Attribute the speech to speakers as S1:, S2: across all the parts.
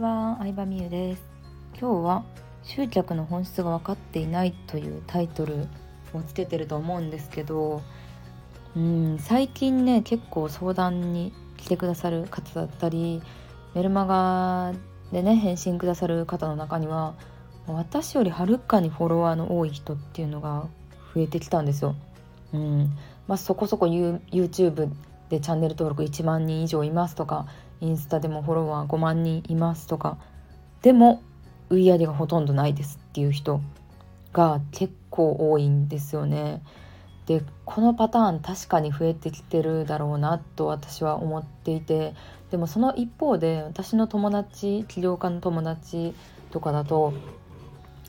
S1: ちは、相葉美優です今日は集客の本質が分かっていないというタイトルをつけてると思うんですけどうん最近ね結構相談に来てくださる方だったりメルマガでね返信くださる方の中には私よりはるかにフォロワーの多い人っていうのが増えてきたんですよ。うんまあ、そこそこ YouTube でチャンネル登録1万人以上いますとかインスタでもフォロワー5万人いますとかでも売り上げがほとんどないですっていう人が結構多いんですよね。でこのパターン確かに増えてきてるだろうなと私は思っていてでもその一方で私の友達起業家の友達とかだと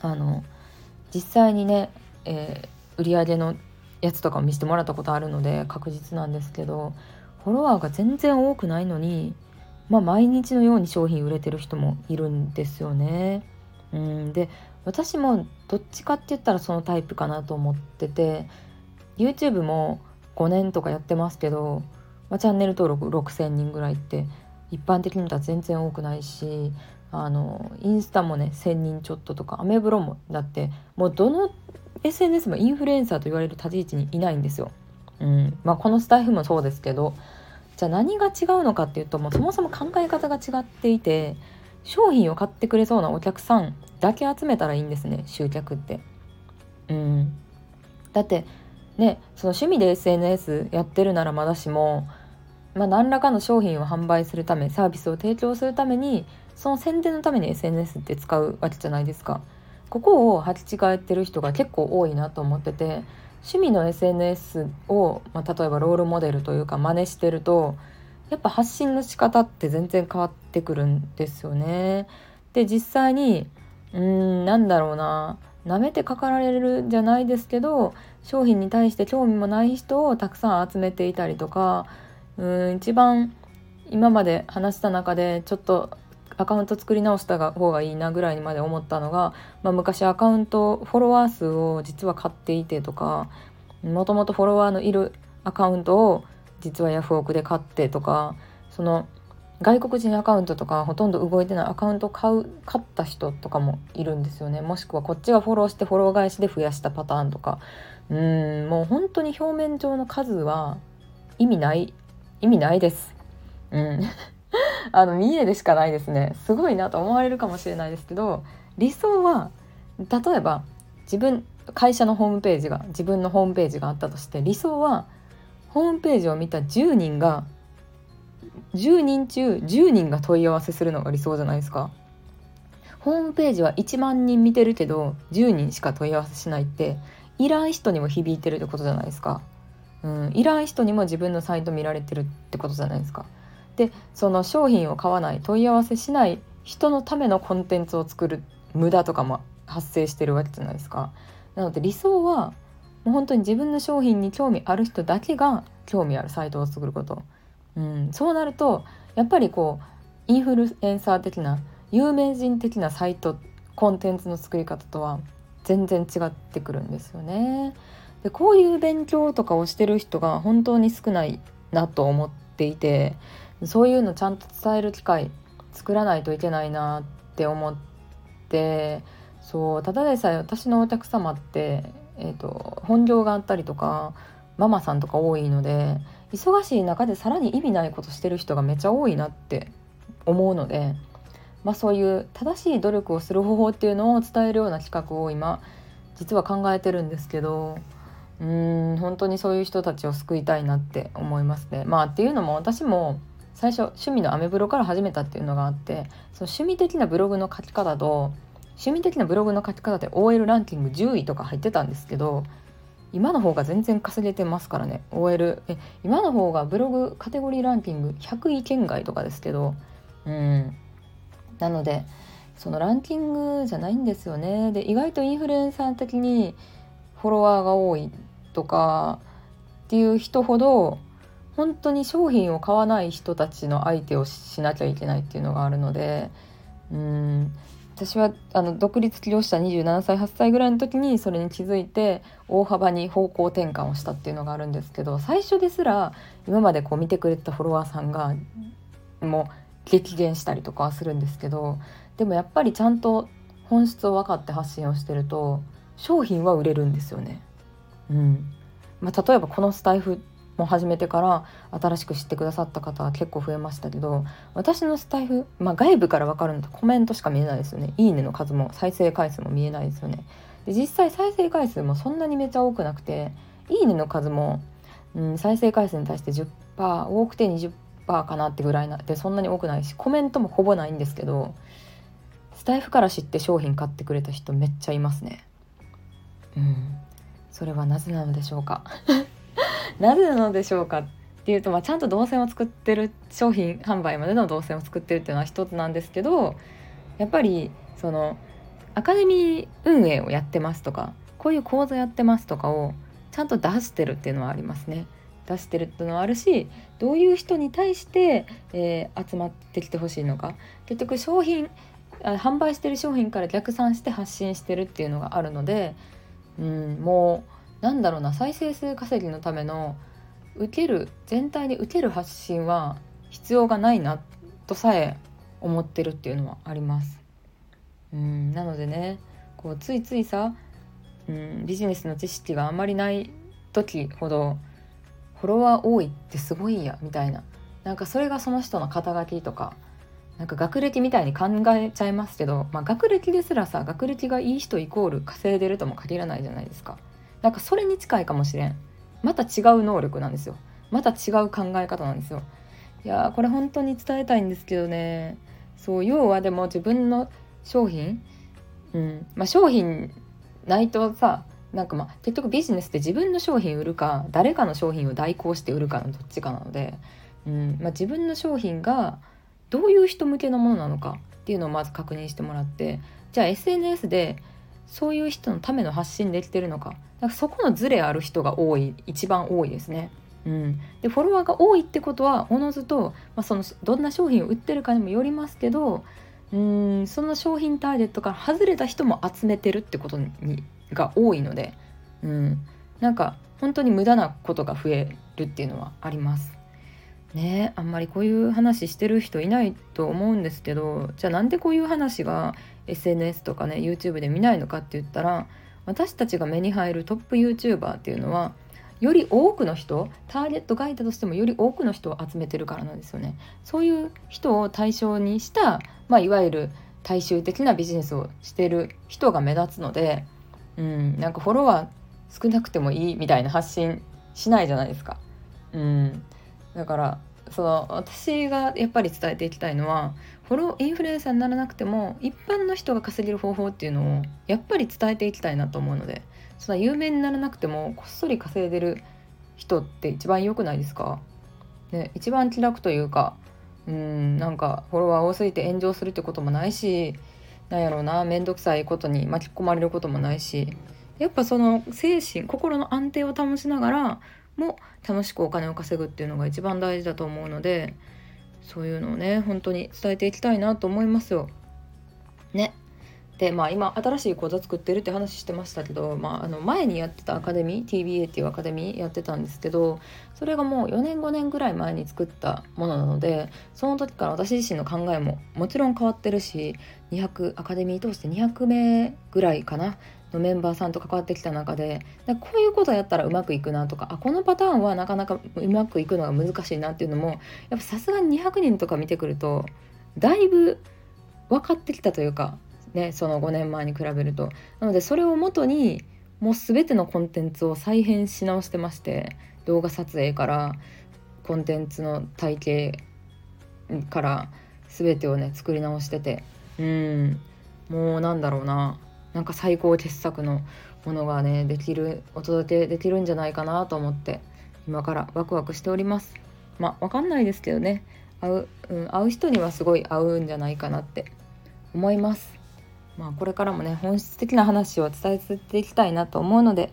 S1: あの実際にね、えー、売り上げのやつとかを見せてもらったことあるので確実なんですけどフォロワーが全然多くないのにまあ、毎日のように商品売れてる人もいるんですよね。うんで私もどっちかって言ったらそのタイプかなと思ってて YouTube も5年とかやってますけど、まあ、チャンネル登録6,000人ぐらいって一般的に見たら全然多くないしあのインスタもね1,000人ちょっととかアメブロもだってもうどの SNS もインフルエンサーと言われる立ち位置にいないんですよ。うんまあ、このスタイフもそうですけどじゃあ何が違うのかっていうともうそもそも考え方が違っていて商品を買ってくれそうなお客さんだけ集めたらいいんですね集客って。うん、だってねその趣味で SNS やってるならまだしも、まあ、何らかの商品を販売するためサービスを提供するためにその宣伝のために SNS って使うわけじゃないですか。ここを履き違えてる人が結構多いなと思ってて趣味の SNS を、まあ、例えばロールモデルというか真似してるとやっぱ発信の仕方って全然変わってくるんですよね。で実際にうんなんだろうな舐めてかかられるじゃないですけど商品に対して興味もない人をたくさん集めていたりとかうん一番今まで話した中でちょっとアカウント作り直した方がいいなぐらいにまで思ったのが、まあ、昔アカウントフォロワー数を実は買っていてとかもともとフォロワーのいるアカウントを実はヤフオクで買ってとかその外国人アカウントとかほとんど動いてないアカウントを買う買った人とかもいるんですよね。もしくはこっちがフォローしてフォロー返しで増やしたパターンとか。うんもう本当に表面上の数は意味ない意味ないです。うん。あの見えでしかないですねすごいなと思われるかもしれないですけど理想は例えば自分会社のホームページが自分のホームページがあったとして理想はホームページを見た10人が10人中10人が問い合わせするのが理想じゃないですか。ホームページは1万人見てるけど10人しか問い合わせしないっていらん人にも響いてるってことじゃないですか。うん、いらん人にも自分のサイト見られてるってことじゃないですか。でその商品を買わない問い合わせしない人のためのコンテンツを作る無駄とかも発生してるわけじゃないですか。なので理想はもう本当に自分の商品に興味ある人だけが興味あるサイトを作ること。うん、そうなるとやっぱりこうインフルエンサー的な有名人的なサイトコンテンツの作り方とは全然違ってくるんですよね。でこういう勉強とかをしてる人が本当に少ないなと思っていてそういうのちゃんと伝える機会作らないといけないなって思ってそうただでさえ私のお客様って、えーと、本業があったりとかママさんとか多いので忙しい中でさらに意味ないことしてる人がめちゃ多いなって思うので、まあ、そういう正しい努力をする方法っていうのを伝えるような企画を今実は考えてるんですけどうーん本当にそういう人たちを救いたいなって思いますね。まあっていうのも私も最初趣味のアメブロから始めたっていうのがあってその趣味的なブログの書き方と趣味的なブログの書き方で OL ランキング10位とか入ってたんですけど今の方が全然稼げてますからね。OL え今の方がブログカテゴリーランキング100位圏外とかですけどうん。なのでそのランキングじゃないんですよね。で意外とインフルエンサー的にフォロワーが多いとかっていう人ほど本当に商品を買わない人たちの相手をしなきゃいけないっていうのがあるのでうん私はあの独立起業した27歳8歳ぐらいの時にそれに気づいて大幅に方向転換をしたっていうのがあるんですけど最初ですら今までこう見てくれたフォロワーさんがもう激減したりとかはするんですけどでもやっぱりちゃんと本質を分かって発信をしてると商品は売れるんですよね。うんまあ、例えばこのスタイフも始めてから新しく知ってくださった方は結構増えましたけど私のスタイフ、まあ、外部から分かるのとコメントしか見えないですよね。いいねの数も再生回数も見えないですよね。で実際再生回数もそんなにめちゃ多くなくていいねの数も、うん、再生回数に対して10%多くて20%かなってぐらいなでそんなに多くないしコメントもほぼないんですけどスタイフから知って商品買ってくれた人めっちゃいますね。うん。それはなぜなのでしょうか。なぜなのでしょうかっていうと、まあ、ちゃんと動線を作ってる商品販売までの動線を作ってるっていうのは一つなんですけどやっぱりそのアカデミー運営をやってますとかこういう講座やってますとかをちゃんと出してるっていうのはありますね。出してるっていうのはあるしどういう人に対して、えー、集まってきてほしいのか結局商品販売してる商品から逆算して発信してるっていうのがあるので、うん、もうなんだろうな再生数稼ぎのための受ける全体に受ける発信は必要がないなとさえ思ってるっていうのはあります。うんなのでねこうついついさ、うん、ビジネスの知識があんまりない時ほどフォロワー多いってすごいやみたいななんかそれがその人の肩書きとかなんか学歴みたいに考えちゃいますけど、まあ、学歴ですらさ学歴がいい人イコール稼いでるとも限らないじゃないですか。なんかそれに近いかもしれん。また違う能力なんですよ。また違う考え方なんですよ。いやこれ本当に伝えたいんですけどね。そう要はでも自分の商品うん。まあ商品ないとさなんかまあ結局ビジネスって自分の商品売るか誰かの商品を代行して売るかのどっちかなので、うん。まあ、自分の商品がどういう人向けのものなのかっていうのをまず確認してもらってじゃあ SNS でそういう人のための発信できてるのかだからそこのズレある人が多い一番多いですね。うん、でフォロワーが多いってことはおのずと、まあ、そのどんな商品を売ってるかにもよりますけどうんその商品ターゲットから外れた人も集めてるってことにが多いので、うん、なんか本当に無駄なことが増えるっていうのはあります。ねあんまりこういう話してる人いないと思うんですけどじゃあなんでこういう話が SNS とかね YouTube で見ないのかって言ったら私たちが目に入るトップ YouTuber っていうのはより多くの人ターゲットがいたとしてもより多くの人を集めてるからなんですよね。そういう人を対象にした、まあ、いわゆる大衆的なビジネスをしてる人が目立つので、うん、なんかフォロワー少なくてもいいみたいな発信しないじゃないですか。うん、だからその私がやっぱり伝えていきたいのはフォローインフルエンサーにならなくても一般の人が稼げる方法っていうのをやっぱり伝えていきたいなと思うのでその有名にならなくてもこっそり稼いでる人って一番良くないですか、ね、一番気楽というかうんなんかフォロワー多すぎて炎上するってこともないしなんやろうな面倒くさいことに巻き込まれることもないしやっぱその精神心の安定を保ちながらも楽しくお金を稼ぐっていうのが一番大事だと思うのでそういうのをね本当に伝えていきたいなと思いますよ。ね。でまあ今新しい講座作ってるって話してましたけど、まあ、あの前にやってたアカデミー TBA っていうアカデミーやってたんですけどそれがもう4年5年ぐらい前に作ったものなのでその時から私自身の考えももちろん変わってるし200アカデミー通して200名ぐらいかなのメンバーさんと関わってきた中でこういうことやったらうまくいくなとかあこのパターンはなかなかうまくいくのが難しいなっていうのもやっぱさすがに200人とか見てくるとだいぶ分かってきたというか、ね、その5年前に比べると。なのでそれをもとにもう全てのコンテンツを再編し直してまして動画撮影からコンテンツの体系から全てをね作り直してて。うん。もうなんだろうな。なんか最高傑作のものがねできるお届けできるんじゃないかなと思って今からワクワクしております。まあ分かんないですけどね。会う,、うん、会う人にはすごい合うんじゃないかなって思います。まあこれからもね本質的な話を伝えていきたいなと思うので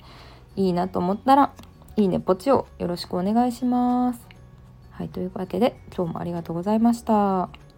S1: いいなと思ったらいいねポチをよろしくお願いします。はいというわけで今日もありがとうございました。